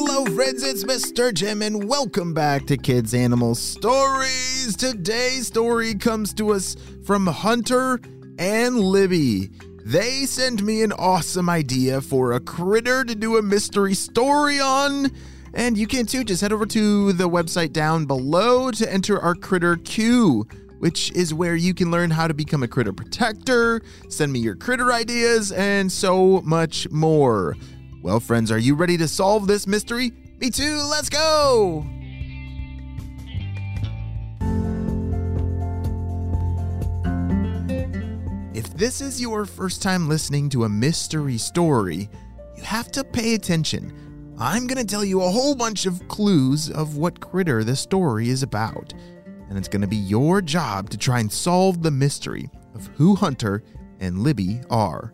Hello, friends, it's Mr. Jim, and welcome back to Kids Animal Stories. Today's story comes to us from Hunter and Libby. They sent me an awesome idea for a critter to do a mystery story on. And you can too. Just head over to the website down below to enter our critter queue, which is where you can learn how to become a critter protector, send me your critter ideas, and so much more. Well, friends, are you ready to solve this mystery? Me too, let's go! If this is your first time listening to a mystery story, you have to pay attention. I'm going to tell you a whole bunch of clues of what critter the story is about, and it's going to be your job to try and solve the mystery of who Hunter and Libby are.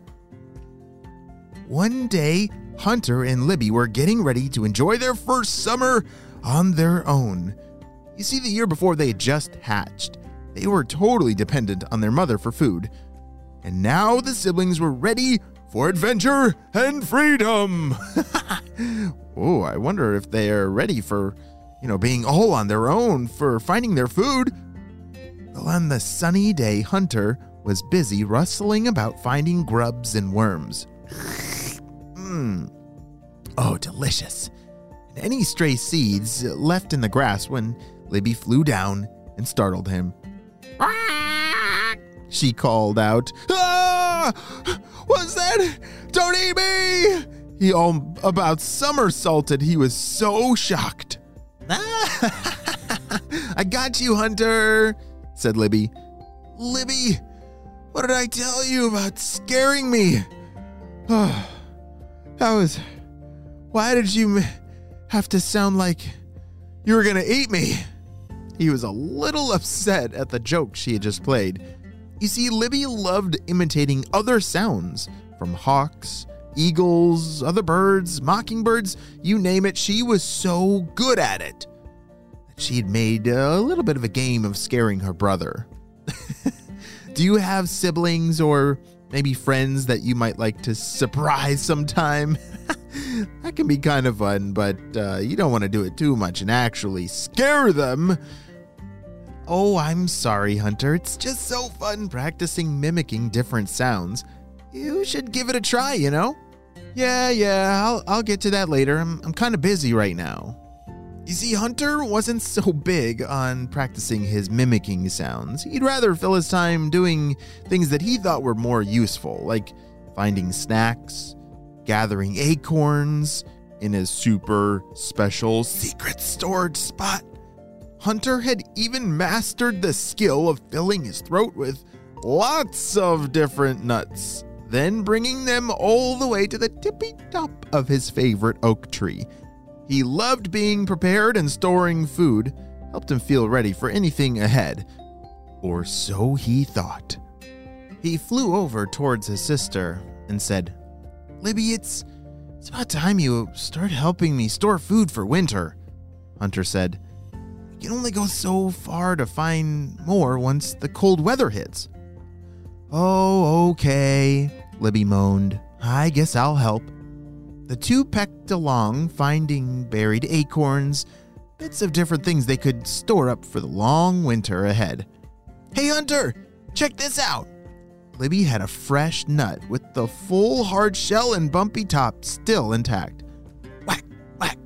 One day, Hunter and Libby were getting ready to enjoy their first summer on their own. You see, the year before they just hatched, they were totally dependent on their mother for food. And now the siblings were ready for adventure and freedom. oh, I wonder if they are ready for, you know, being all on their own for finding their food. Well, on the sunny day, Hunter was busy rustling about finding grubs and worms. Mmm. Oh, delicious. And any stray seeds left in the grass when Libby flew down and startled him. She called out, Ah! What's that? Don't eat me! He all about somersaulted. He was so shocked. I got you, Hunter, said Libby. Libby, what did I tell you about scaring me? That was. Why did you have to sound like you were gonna eat me? He was a little upset at the joke she had just played. You see, Libby loved imitating other sounds from hawks, eagles, other birds, mockingbirds, you name it. She was so good at it that she had made a little bit of a game of scaring her brother. Do you have siblings or maybe friends that you might like to surprise sometime? that can be kind of fun, but uh, you don't want to do it too much and actually scare them. Oh, I'm sorry, Hunter. It's just so fun practicing mimicking different sounds. You should give it a try, you know? Yeah, yeah, I'll, I'll get to that later. I'm, I'm kind of busy right now. You see, Hunter wasn't so big on practicing his mimicking sounds. He'd rather fill his time doing things that he thought were more useful, like finding snacks, gathering acorns in his super special secret storage spot. Hunter had even mastered the skill of filling his throat with lots of different nuts, then bringing them all the way to the tippy top of his favorite oak tree. He loved being prepared and storing food, helped him feel ready for anything ahead. Or so he thought. He flew over towards his sister and said, Libby, it's, it's about time you start helping me store food for winter. Hunter said, We can only go so far to find more once the cold weather hits. Oh, okay, Libby moaned. I guess I'll help. The two pecked along, finding buried acorns, bits of different things they could store up for the long winter ahead. Hey, Hunter, check this out! Libby had a fresh nut with the full hard shell and bumpy top still intact. Whack, whack.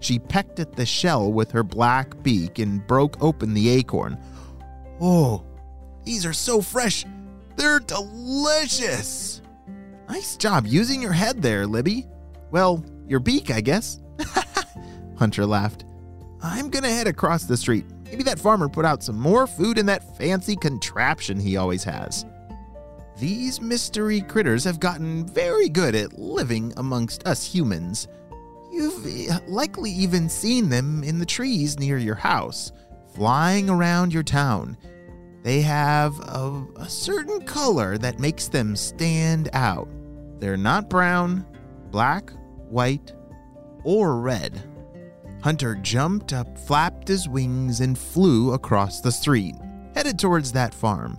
She pecked at the shell with her black beak and broke open the acorn. Oh, these are so fresh. They're delicious. Nice job using your head there, Libby. Well, your beak, I guess. Hunter laughed. I'm gonna head across the street. Maybe that farmer put out some more food in that fancy contraption he always has. These mystery critters have gotten very good at living amongst us humans. You've eh, likely even seen them in the trees near your house, flying around your town. They have a, a certain color that makes them stand out. They're not brown, black, white, or red. Hunter jumped up, flapped his wings, and flew across the street, headed towards that farm.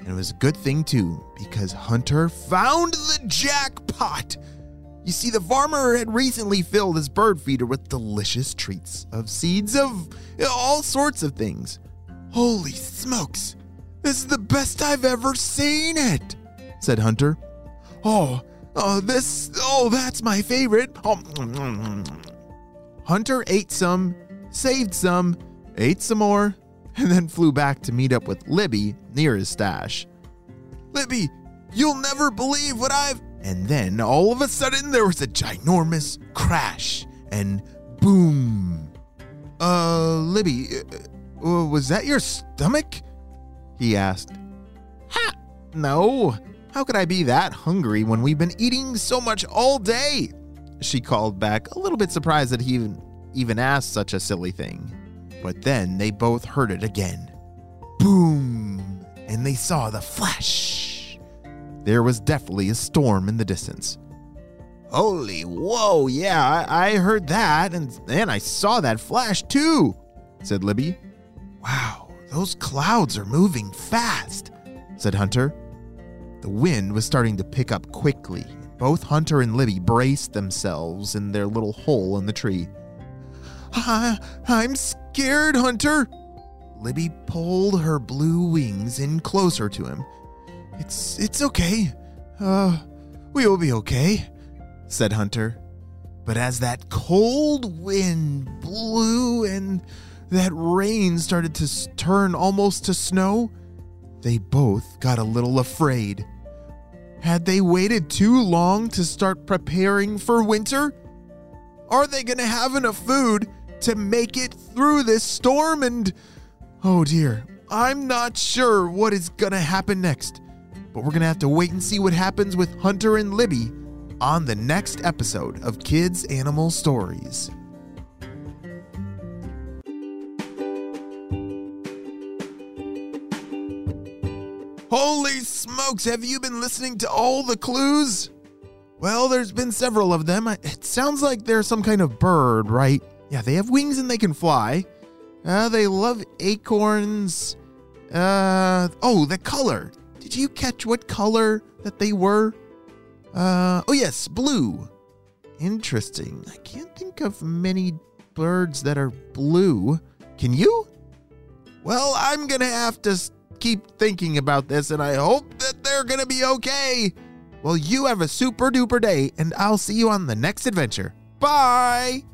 And it was a good thing, too, because Hunter found the jackpot. You see, the farmer had recently filled his bird feeder with delicious treats of seeds of all sorts of things. Holy smokes! This is the best I've ever seen it, said Hunter. Oh, oh, this, oh, that's my favorite. Hunter ate some, saved some, ate some more, and then flew back to meet up with Libby near his stash. Libby, you'll never believe what I've. And then all of a sudden there was a ginormous crash and boom. Uh, Libby, uh, uh, was that your stomach? He asked. Ha! No. How could I be that hungry when we've been eating so much all day? She called back, a little bit surprised that he even, even asked such a silly thing. But then they both heard it again. Boom! And they saw the flash. There was definitely a storm in the distance. Holy whoa, yeah, I, I heard that, and, and I saw that flash too, said Libby. Wow, those clouds are moving fast, said Hunter. The wind was starting to pick up quickly. Both Hunter and Libby braced themselves in their little hole in the tree. I, I'm scared, Hunter. Libby pulled her blue wings in closer to him. It's it's okay. Uh, we will be okay, said Hunter. But as that cold wind blew and that rain started to turn almost to snow, they both got a little afraid. Had they waited too long to start preparing for winter? Are they going to have enough food to make it through this storm? And oh dear, I'm not sure what is going to happen next. But we're going to have to wait and see what happens with Hunter and Libby on the next episode of Kids Animal Stories. Holy smokes, have you been listening to all the clues? Well, there's been several of them. It sounds like they're some kind of bird, right? Yeah, they have wings and they can fly. Uh, they love acorns. Uh, oh, the color. Did you catch what color that they were? Uh, oh yes, blue. Interesting. I can't think of many birds that are blue. Can you? Well, I'm gonna have to keep thinking about this, and I hope that they're gonna be okay. Well, you have a super duper day, and I'll see you on the next adventure. Bye!